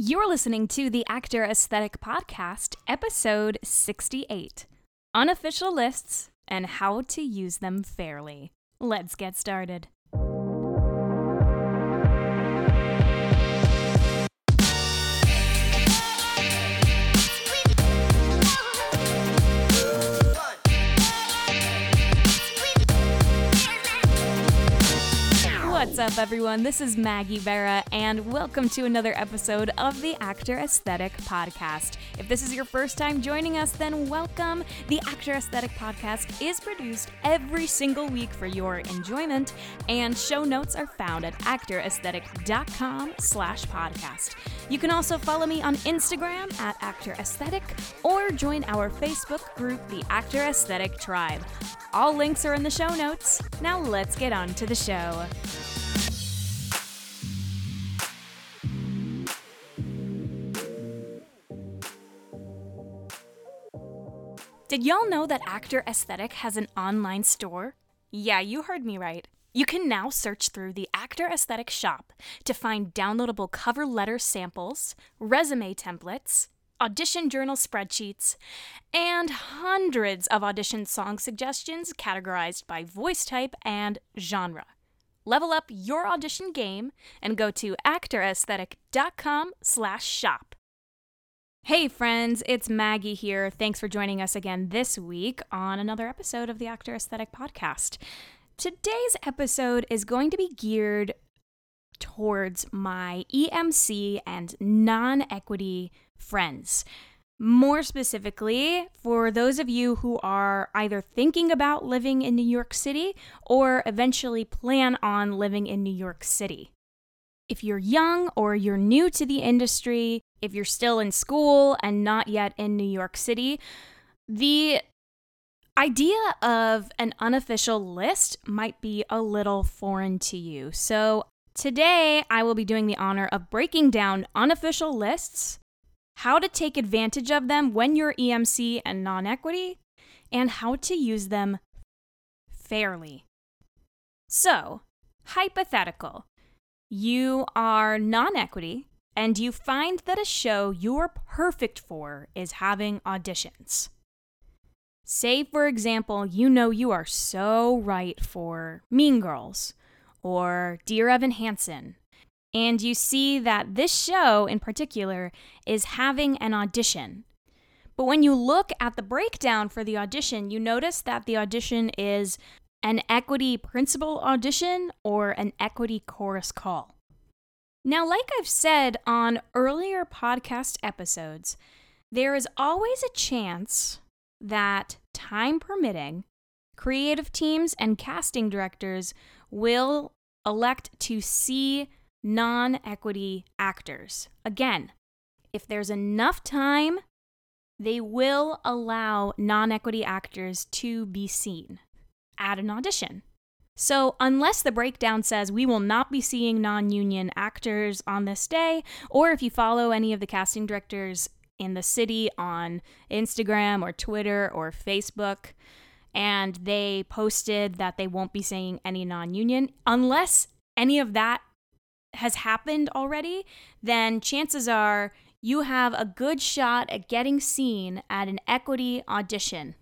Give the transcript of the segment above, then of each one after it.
You're listening to the Actor Aesthetic Podcast, episode 68 Unofficial Lists and How to Use Them Fairly. Let's get started. What's up, everyone? This is Maggie Vera, and welcome to another episode of the Actor Aesthetic Podcast. If this is your first time joining us, then welcome. The Actor Aesthetic Podcast is produced every single week for your enjoyment, and show notes are found at actoraesthetic.com slash podcast. You can also follow me on Instagram at Actor Aesthetic or join our Facebook group, the Actor Aesthetic Tribe. All links are in the show notes. Now let's get on to the show. Did y'all know that Actor Aesthetic has an online store? Yeah, you heard me right. You can now search through the Actor Aesthetic shop to find downloadable cover letter samples, resume templates, audition journal spreadsheets, and hundreds of audition song suggestions categorized by voice type and genre. Level up your audition game and go to actoraesthetic.com slash shop. Hey friends, it's Maggie here. Thanks for joining us again this week on another episode of the Actor Aesthetic Podcast. Today's episode is going to be geared towards my EMC and non equity friends. More specifically, for those of you who are either thinking about living in New York City or eventually plan on living in New York City. If you're young or you're new to the industry, if you're still in school and not yet in New York City, the idea of an unofficial list might be a little foreign to you. So, today I will be doing the honor of breaking down unofficial lists, how to take advantage of them when you're EMC and non equity, and how to use them fairly. So, hypothetical. You are non equity and you find that a show you're perfect for is having auditions. Say, for example, you know you are so right for Mean Girls or Dear Evan Hansen, and you see that this show in particular is having an audition. But when you look at the breakdown for the audition, you notice that the audition is an equity principal audition or an equity chorus call. Now, like I've said on earlier podcast episodes, there is always a chance that, time permitting, creative teams and casting directors will elect to see non equity actors. Again, if there's enough time, they will allow non equity actors to be seen at an audition. So, unless the breakdown says we will not be seeing non union actors on this day, or if you follow any of the casting directors in the city on Instagram or Twitter or Facebook, and they posted that they won't be seeing any non union, unless any of that has happened already, then chances are you have a good shot at getting seen at an equity audition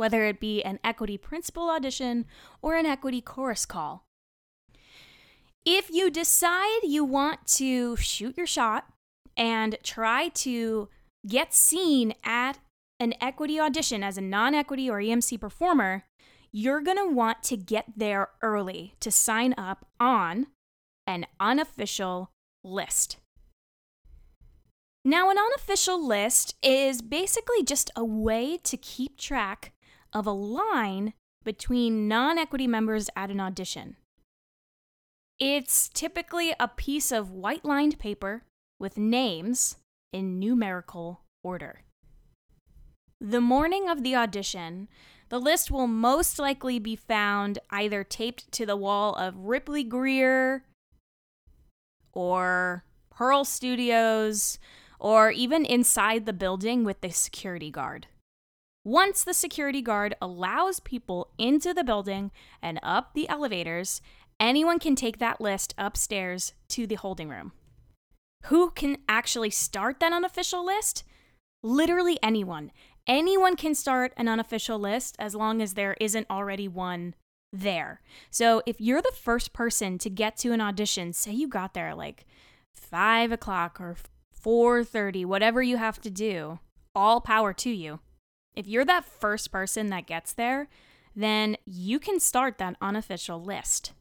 whether it be an equity principal audition or an equity chorus call. If you decide you want to shoot your shot and try to get seen at an equity audition as a non equity or EMC performer, you're going to want to get there early to sign up on an unofficial list. Now, an unofficial list is basically just a way to keep track of a line between non equity members at an audition. It's typically a piece of white lined paper with names in numerical order. The morning of the audition, the list will most likely be found either taped to the wall of Ripley Grier or Pearl Studios or even inside the building with the security guard. Once the security guard allows people into the building and up the elevators, anyone can take that list upstairs to the holding room. Who can actually start that unofficial list? Literally anyone. Anyone can start an unofficial list as long as there isn't already one there. So if you're the first person to get to an audition, say you got there like five o'clock or four thirty, whatever you have to do, all power to you. If you're that first person that gets there, then you can start that unofficial list.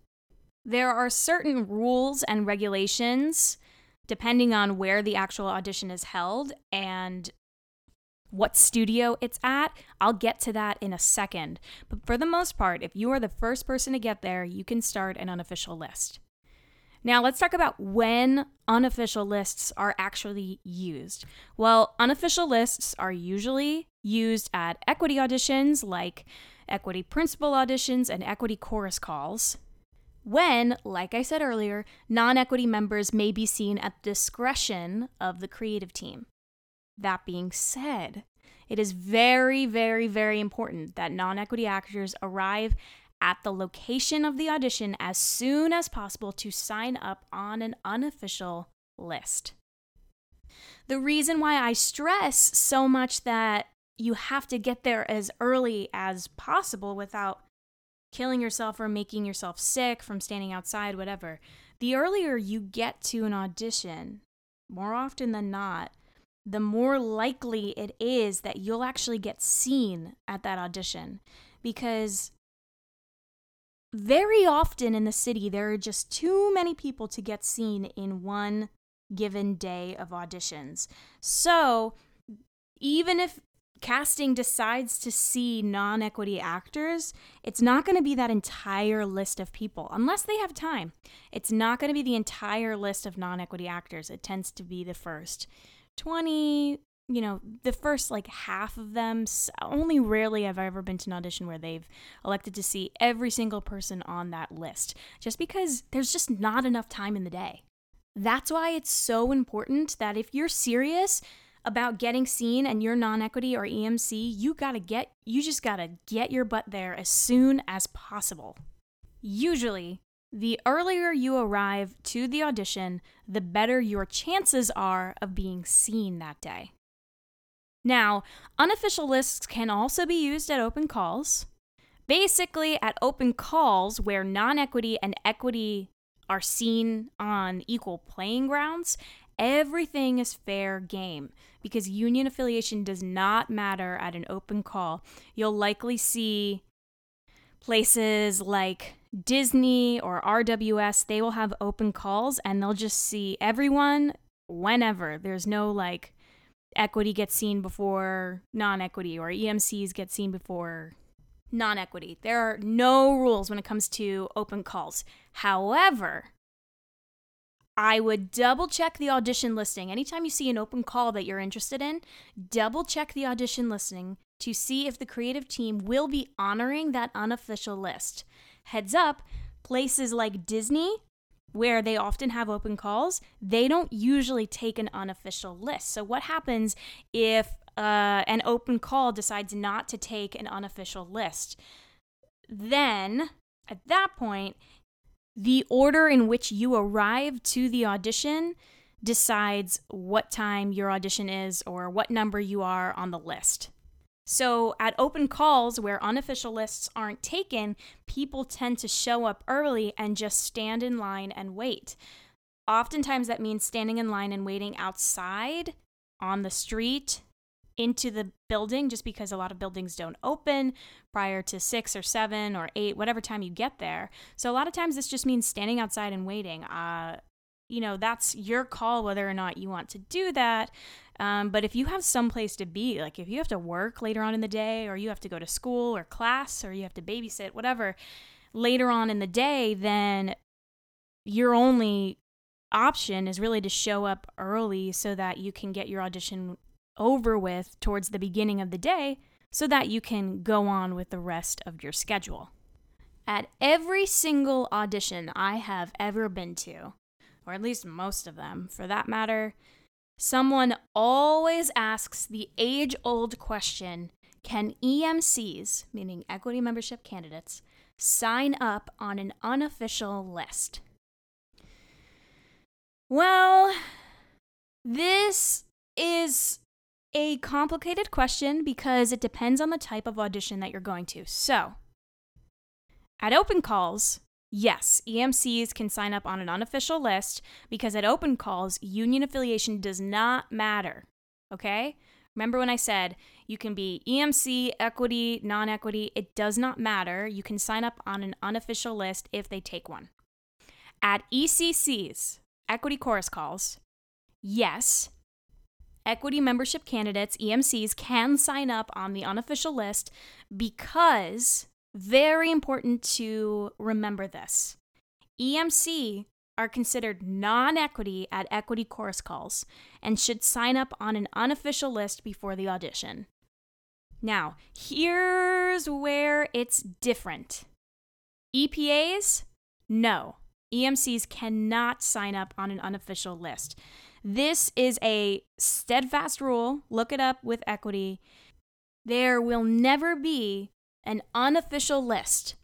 There are certain rules and regulations depending on where the actual audition is held and what studio it's at. I'll get to that in a second. But for the most part, if you are the first person to get there, you can start an unofficial list. Now, let's talk about when unofficial lists are actually used. Well, unofficial lists are usually used at equity auditions like equity principal auditions and equity chorus calls. When, like I said earlier, non equity members may be seen at the discretion of the creative team. That being said, it is very, very, very important that non equity actors arrive at the location of the audition as soon as possible to sign up on an unofficial list. The reason why I stress so much that you have to get there as early as possible without killing yourself or making yourself sick from standing outside, whatever. The earlier you get to an audition, more often than not, the more likely it is that you'll actually get seen at that audition. Because very often in the city, there are just too many people to get seen in one given day of auditions. So, even if casting decides to see non equity actors, it's not going to be that entire list of people unless they have time. It's not going to be the entire list of non equity actors. It tends to be the first 20, you know, the first like half of them. Only rarely have I ever been to an audition where they've elected to see every single person on that list just because there's just not enough time in the day. That's why it's so important that if you're serious, about getting seen and you're non-equity or EMC, you got to get you just got to get your butt there as soon as possible. Usually, the earlier you arrive to the audition, the better your chances are of being seen that day. Now, unofficial lists can also be used at open calls. Basically, at open calls where non equity and equity are seen on equal playing grounds, everything is fair game because union affiliation does not matter at an open call. You'll likely see places like Disney or RWS, they will have open calls and they'll just see everyone whenever. There's no like equity gets seen before non equity or EMCs get seen before non equity. There are no rules when it comes to open calls. However, I would double check the audition listing. Anytime you see an open call that you're interested in, double check the audition listing to see if the creative team will be honoring that unofficial list. Heads up, places like Disney, where they often have open calls, they don't usually take an unofficial list. So, what happens if uh, an open call decides not to take an unofficial list? Then, at that point, the order in which you arrive to the audition decides what time your audition is or what number you are on the list. So, at open calls where unofficial lists aren't taken, people tend to show up early and just stand in line and wait. Oftentimes, that means standing in line and waiting outside on the street into the building just because a lot of buildings don't open prior to six or seven or eight, whatever time you get there. So a lot of times this just means standing outside and waiting. Uh, you know, that's your call whether or not you want to do that. Um, but if you have some place to be, like if you have to work later on in the day, or you have to go to school or class, or you have to babysit, whatever, later on in the day, then your only option is really to show up early so that you can get your audition over with towards the beginning of the day so that you can go on with the rest of your schedule. At every single audition I have ever been to, or at least most of them for that matter, someone always asks the age old question Can EMCs, meaning equity membership candidates, sign up on an unofficial list? Well, This is a complicated question because it depends on the type of audition that you're going to. So, at open calls, yes, EMCs can sign up on an unofficial list because at open calls, union affiliation does not matter. Okay? Remember when I said you can be EMC, equity, non equity, it does not matter. You can sign up on an unofficial list if they take one. At ECCs, equity chorus calls, yes, equity membership candidates, EMCs, can sign up on the unofficial list because, very important to remember this, EMC are considered non equity at equity chorus calls and should sign up on an unofficial list before the audition. Now, here's where it's different EPAs, no. EMCs cannot sign up on an unofficial list. This is a steadfast rule. Look it up with equity. There will never be an unofficial list.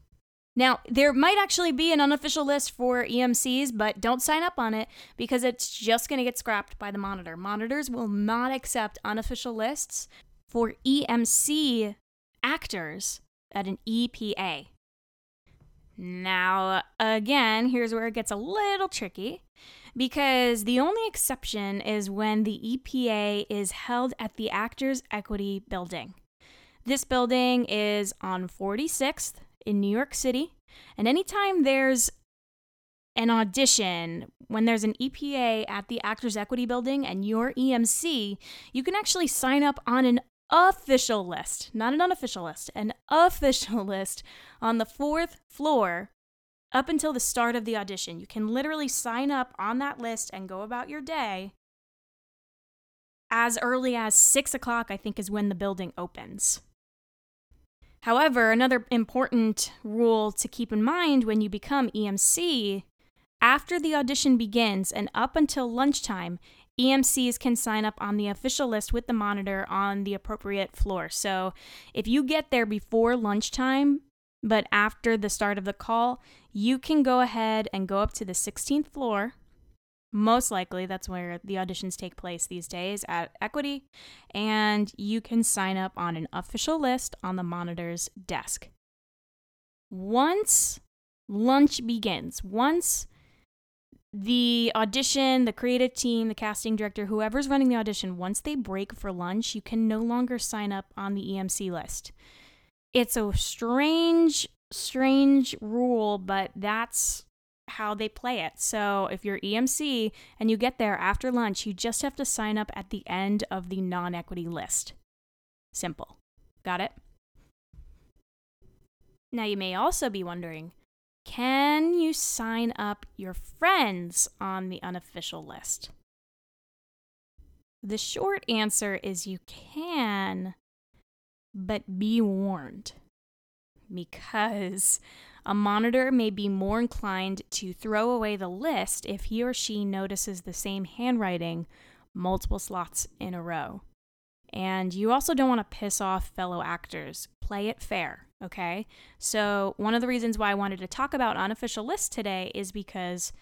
Now, there might actually be an unofficial list for EMCs, but don't sign up on it because it's just going to get scrapped by the monitor. Monitors will not accept unofficial lists for EMC actors at an EPA. Now, again, here's where it gets a little tricky because the only exception is when the EPA is held at the Actors Equity Building. This building is on 46th in New York City, and anytime there's an audition, when there's an EPA at the Actors Equity Building and you're EMC, you can actually sign up on an official list, not an unofficial list, an official list on the fourth floor up until the start of the audition. You can literally sign up on that list and go about your day as early as six o'clock, I think, is when the building opens. However, another important rule to keep in mind when you become EMC after the audition begins and up until lunchtime, EMCs can sign up on the official list with the monitor on the appropriate floor. So if you get there before lunchtime, but after the start of the call, you can go ahead and go up to the 16th floor. Most likely, that's where the auditions take place these days at Equity, and you can sign up on an official list on the monitor's desk. Once lunch begins, once the audition, the creative team, the casting director, whoever's running the audition, once they break for lunch, you can no longer sign up on the EMC list. It's a strange, strange rule, but that's how they play it. So if you're EMC and you get there after lunch, you just have to sign up at the end of the non equity list. Simple. Got it? Now, you may also be wondering can you sign up your friends on the unofficial list? The short answer is you can, but be warned. Because a monitor may be more inclined to throw away the list if he or she notices the same handwriting multiple slots in a row. And you also don't want to piss off fellow actors. Play it fair, okay? So, one of the reasons why I wanted to talk about unofficial lists today is because,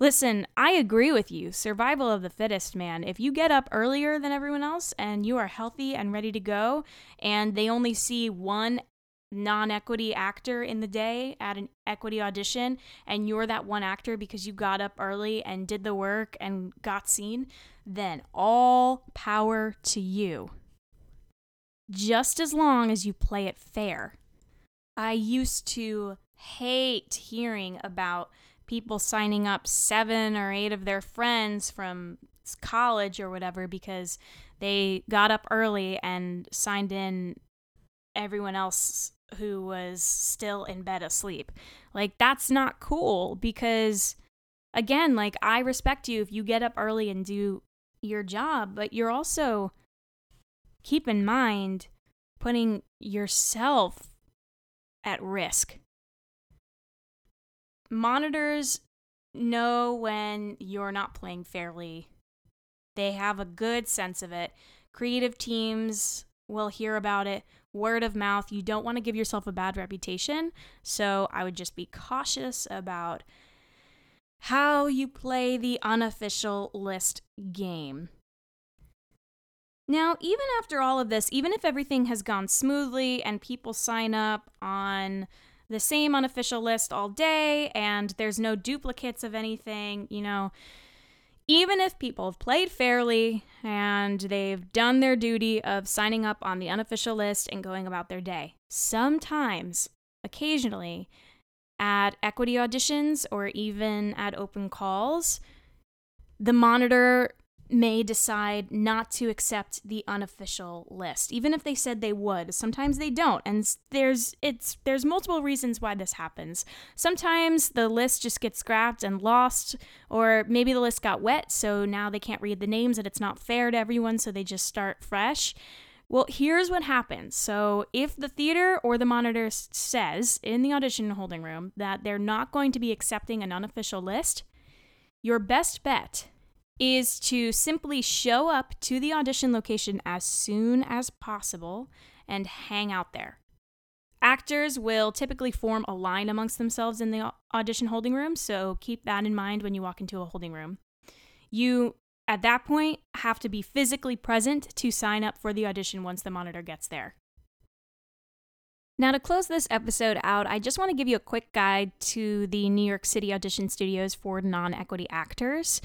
listen, I agree with you. Survival of the fittest, man. If you get up earlier than everyone else and you are healthy and ready to go, and they only see one non equity actor in the day at an equity audition, and you're that one actor because you got up early and did the work and got seen, then all power to you. Just as long as you play it fair. I used to hate hearing about people signing up seven or eight of their friends from college or whatever because they got up early and signed in everyone else who was still in bed asleep. Like, that's not cool because, again, like, I respect you if you get up early and do your job, but you're also, keep in mind, putting yourself at risk. Monitors know when you're not playing fairly, they have a good sense of it. Creative teams will hear about it word of mouth. You don't want to give yourself a bad reputation. So I would just be cautious about how you play the unofficial list game. Now, even after all of this, even if everything has gone smoothly and people sign up on the same unofficial list all day and there's no duplicates of anything, you know, even if people have played fairly and they've done their duty of signing up on the unofficial list and going about their day, sometimes, occasionally, at equity auditions or even at open calls, the monitor may decide not to accept the unofficial list even if they said they would. Sometimes they don't and there's it's there's multiple reasons why this happens. Sometimes the list just gets scrapped and lost or maybe the list got wet so now they can't read the names and it's not fair to everyone so they just start fresh. Well, here's what happens. So, if the theater or the monitor says in the audition holding room that they're not going to be accepting an unofficial list, your best bet is to simply show up to the audition location as soon as possible and hang out there. Actors will typically form a line amongst themselves in the audition holding room, so keep that in mind when you walk into a holding room. You at that point, have to be physically present to sign up for the audition once the monitor gets there. Now, to close this episode out, I just want to give you a quick guide to the New York City audition studios for non equity actors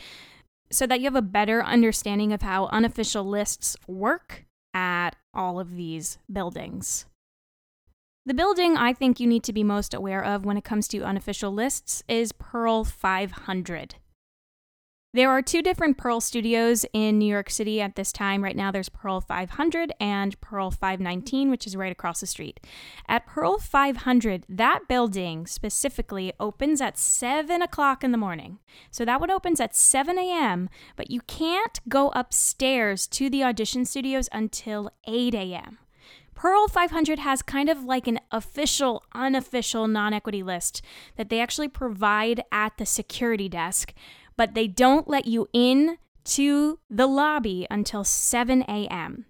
so that you have a better understanding of how unofficial lists work at all of these buildings. The building I think you need to be most aware of when it comes to unofficial lists is Pearl 500. There are two different Pearl studios in New York City at this time. Right now, there's Pearl 500 and Pearl 519, which is right across the street. At Pearl 500, that building specifically opens at 7 o'clock in the morning. So that one opens at 7 a.m., but you can't go upstairs to the audition studios until 8 a.m. Pearl 500 has kind of like an official, unofficial non equity list that they actually provide at the security desk but they don't let you in to the lobby until 7 a.m.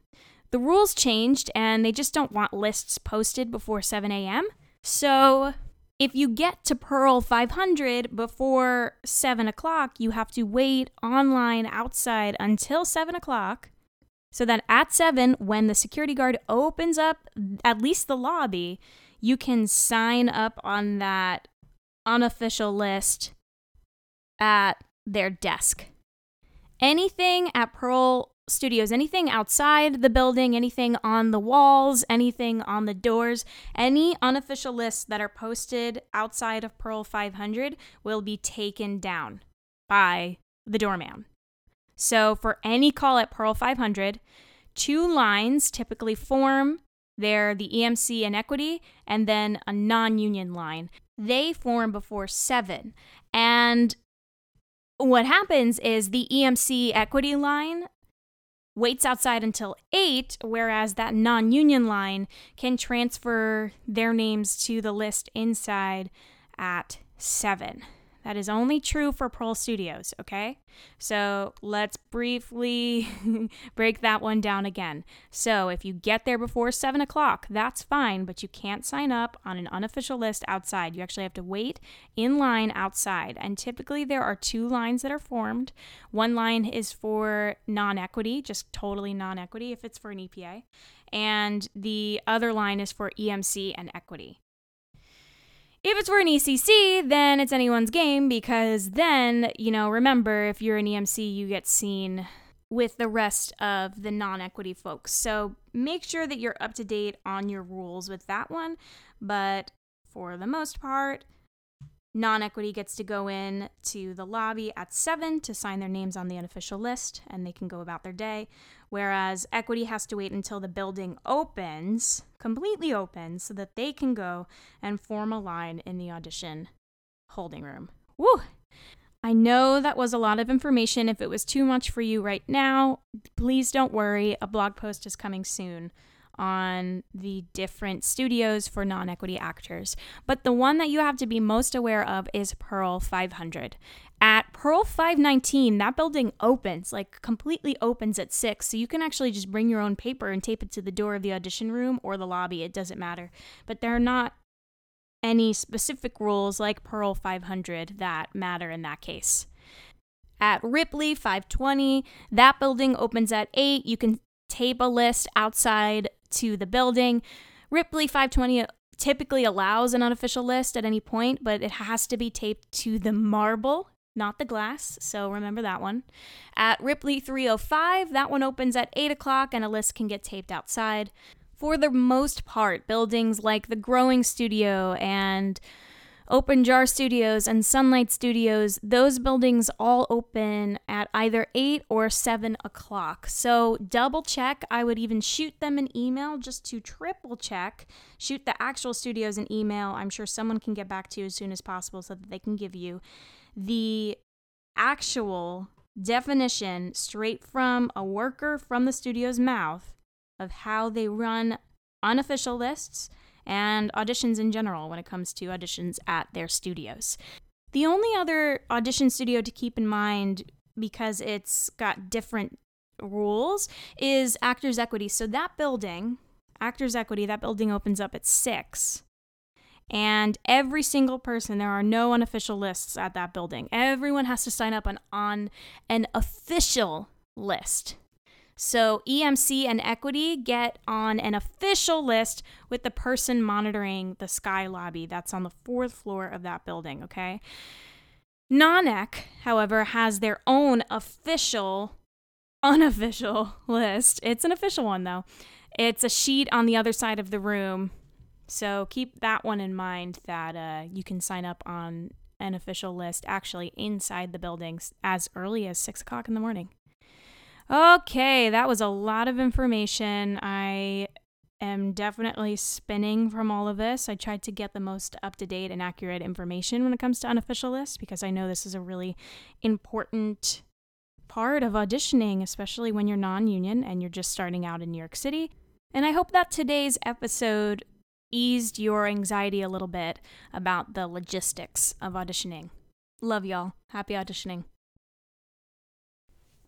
The rules changed and they just don't want lists posted before 7 a.m. So if you get to Pearl 500 before 7 o'clock, you have to wait online outside until 7 o'clock so that at 7, when the security guard opens up at least the lobby, you can sign up on that unofficial list at their desk. Anything at Pearl Studios, anything outside the building, anything on the walls, anything on the doors, any unofficial lists that are posted outside of Pearl 500 will be taken down by the doorman. So for any call at Pearl 500, two lines typically form. They're the EMC and equity, and then a non union line. They form before seven. And what happens is the EMC equity line waits outside until 8, whereas that non union line can transfer their names to the list inside at 7. That is only true for Pearl Studios, okay? So let's briefly break that one down again. So if you get there before 7 o'clock, that's fine, but you can't sign up on an unofficial list outside. You actually have to wait in line outside. And typically there are two lines that are formed. One line is for non equity, just totally non equity if it's for an EPA. And the other line is for EMC and equity. If it's for an ECC, then it's anyone's game because then, you know, remember, if you're an EMC, you get seen with the rest of the non equity folks. So make sure that you're up to date on your rules with that one. But for the most part, non equity gets to go in to the lobby at 7 to sign their names on the unofficial list and they can go about their day. Whereas equity has to wait until the building opens, completely opens, so that they can go and form a line in the audition holding room. Woo! I know that was a lot of information. If it was too much for you right now, please don't worry. A blog post is coming soon on the different studios for non equity actors. But the one that you have to be most aware of is Pearl 500. At Pearl 519, that building opens, like completely opens at 6. So you can actually just bring your own paper and tape it to the door of the audition room or the lobby. It doesn't matter. But there are not any specific rules like Pearl 500 that matter in that case. At Ripley 520, that building opens at 8. You can tape a list outside to the building. Ripley 520 typically allows an unofficial list at any point, but it has to be taped to the marble, not the glass. So remember that one. At Ripley 305, that one opens at 8 o'clock and a list can get taped outside. For the most part, buildings like the Growing Studio and Open Jar Studios and Sunlight Studios, those buildings all open at either 8 or 7 o'clock. So double check. I would even shoot them an email just to triple check. Shoot the actual studios an email. I'm sure someone can get back to you as soon as possible so that they can give you the actual definition straight from a worker from the studio's mouth of how they run unofficial lists and auditions in general when it comes to auditions at their studios. The only other audition studio to keep in mind because it's got different rules is Actors Equity. So that building, Actors Equity, that building opens up at 6. And every single person, there are no unofficial lists at that building. Everyone has to sign up on, on an official list. So EMC and Equity get on an official list with the person monitoring the Sky Lobby. That's on the fourth floor of that building, okay? NonEc, however, has their own official, unofficial list. It's an official one, though. It's a sheet on the other side of the room. So keep that one in mind that uh, you can sign up on an official list actually inside the buildings as early as 6 o'clock in the morning. Okay, that was a lot of information. I am definitely spinning from all of this. I tried to get the most up to date and accurate information when it comes to unofficial lists because I know this is a really important part of auditioning, especially when you're non union and you're just starting out in New York City. And I hope that today's episode eased your anxiety a little bit about the logistics of auditioning. Love y'all. Happy auditioning.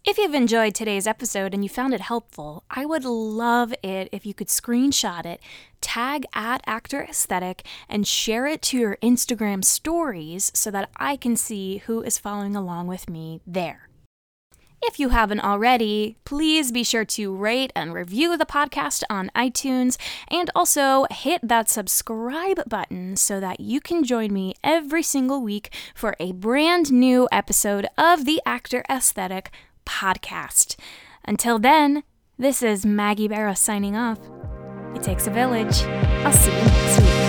If you've enjoyed today's episode and you found it helpful, I would love it if you could screenshot it, tag at Actor Aesthetic, and share it to your Instagram stories so that I can see who is following along with me there. If you haven't already, please be sure to rate and review the podcast on iTunes and also hit that subscribe button so that you can join me every single week for a brand new episode of the Actor Aesthetic podcast. Until then, this is Maggie Barrow signing off. It takes a village. I'll see you next week.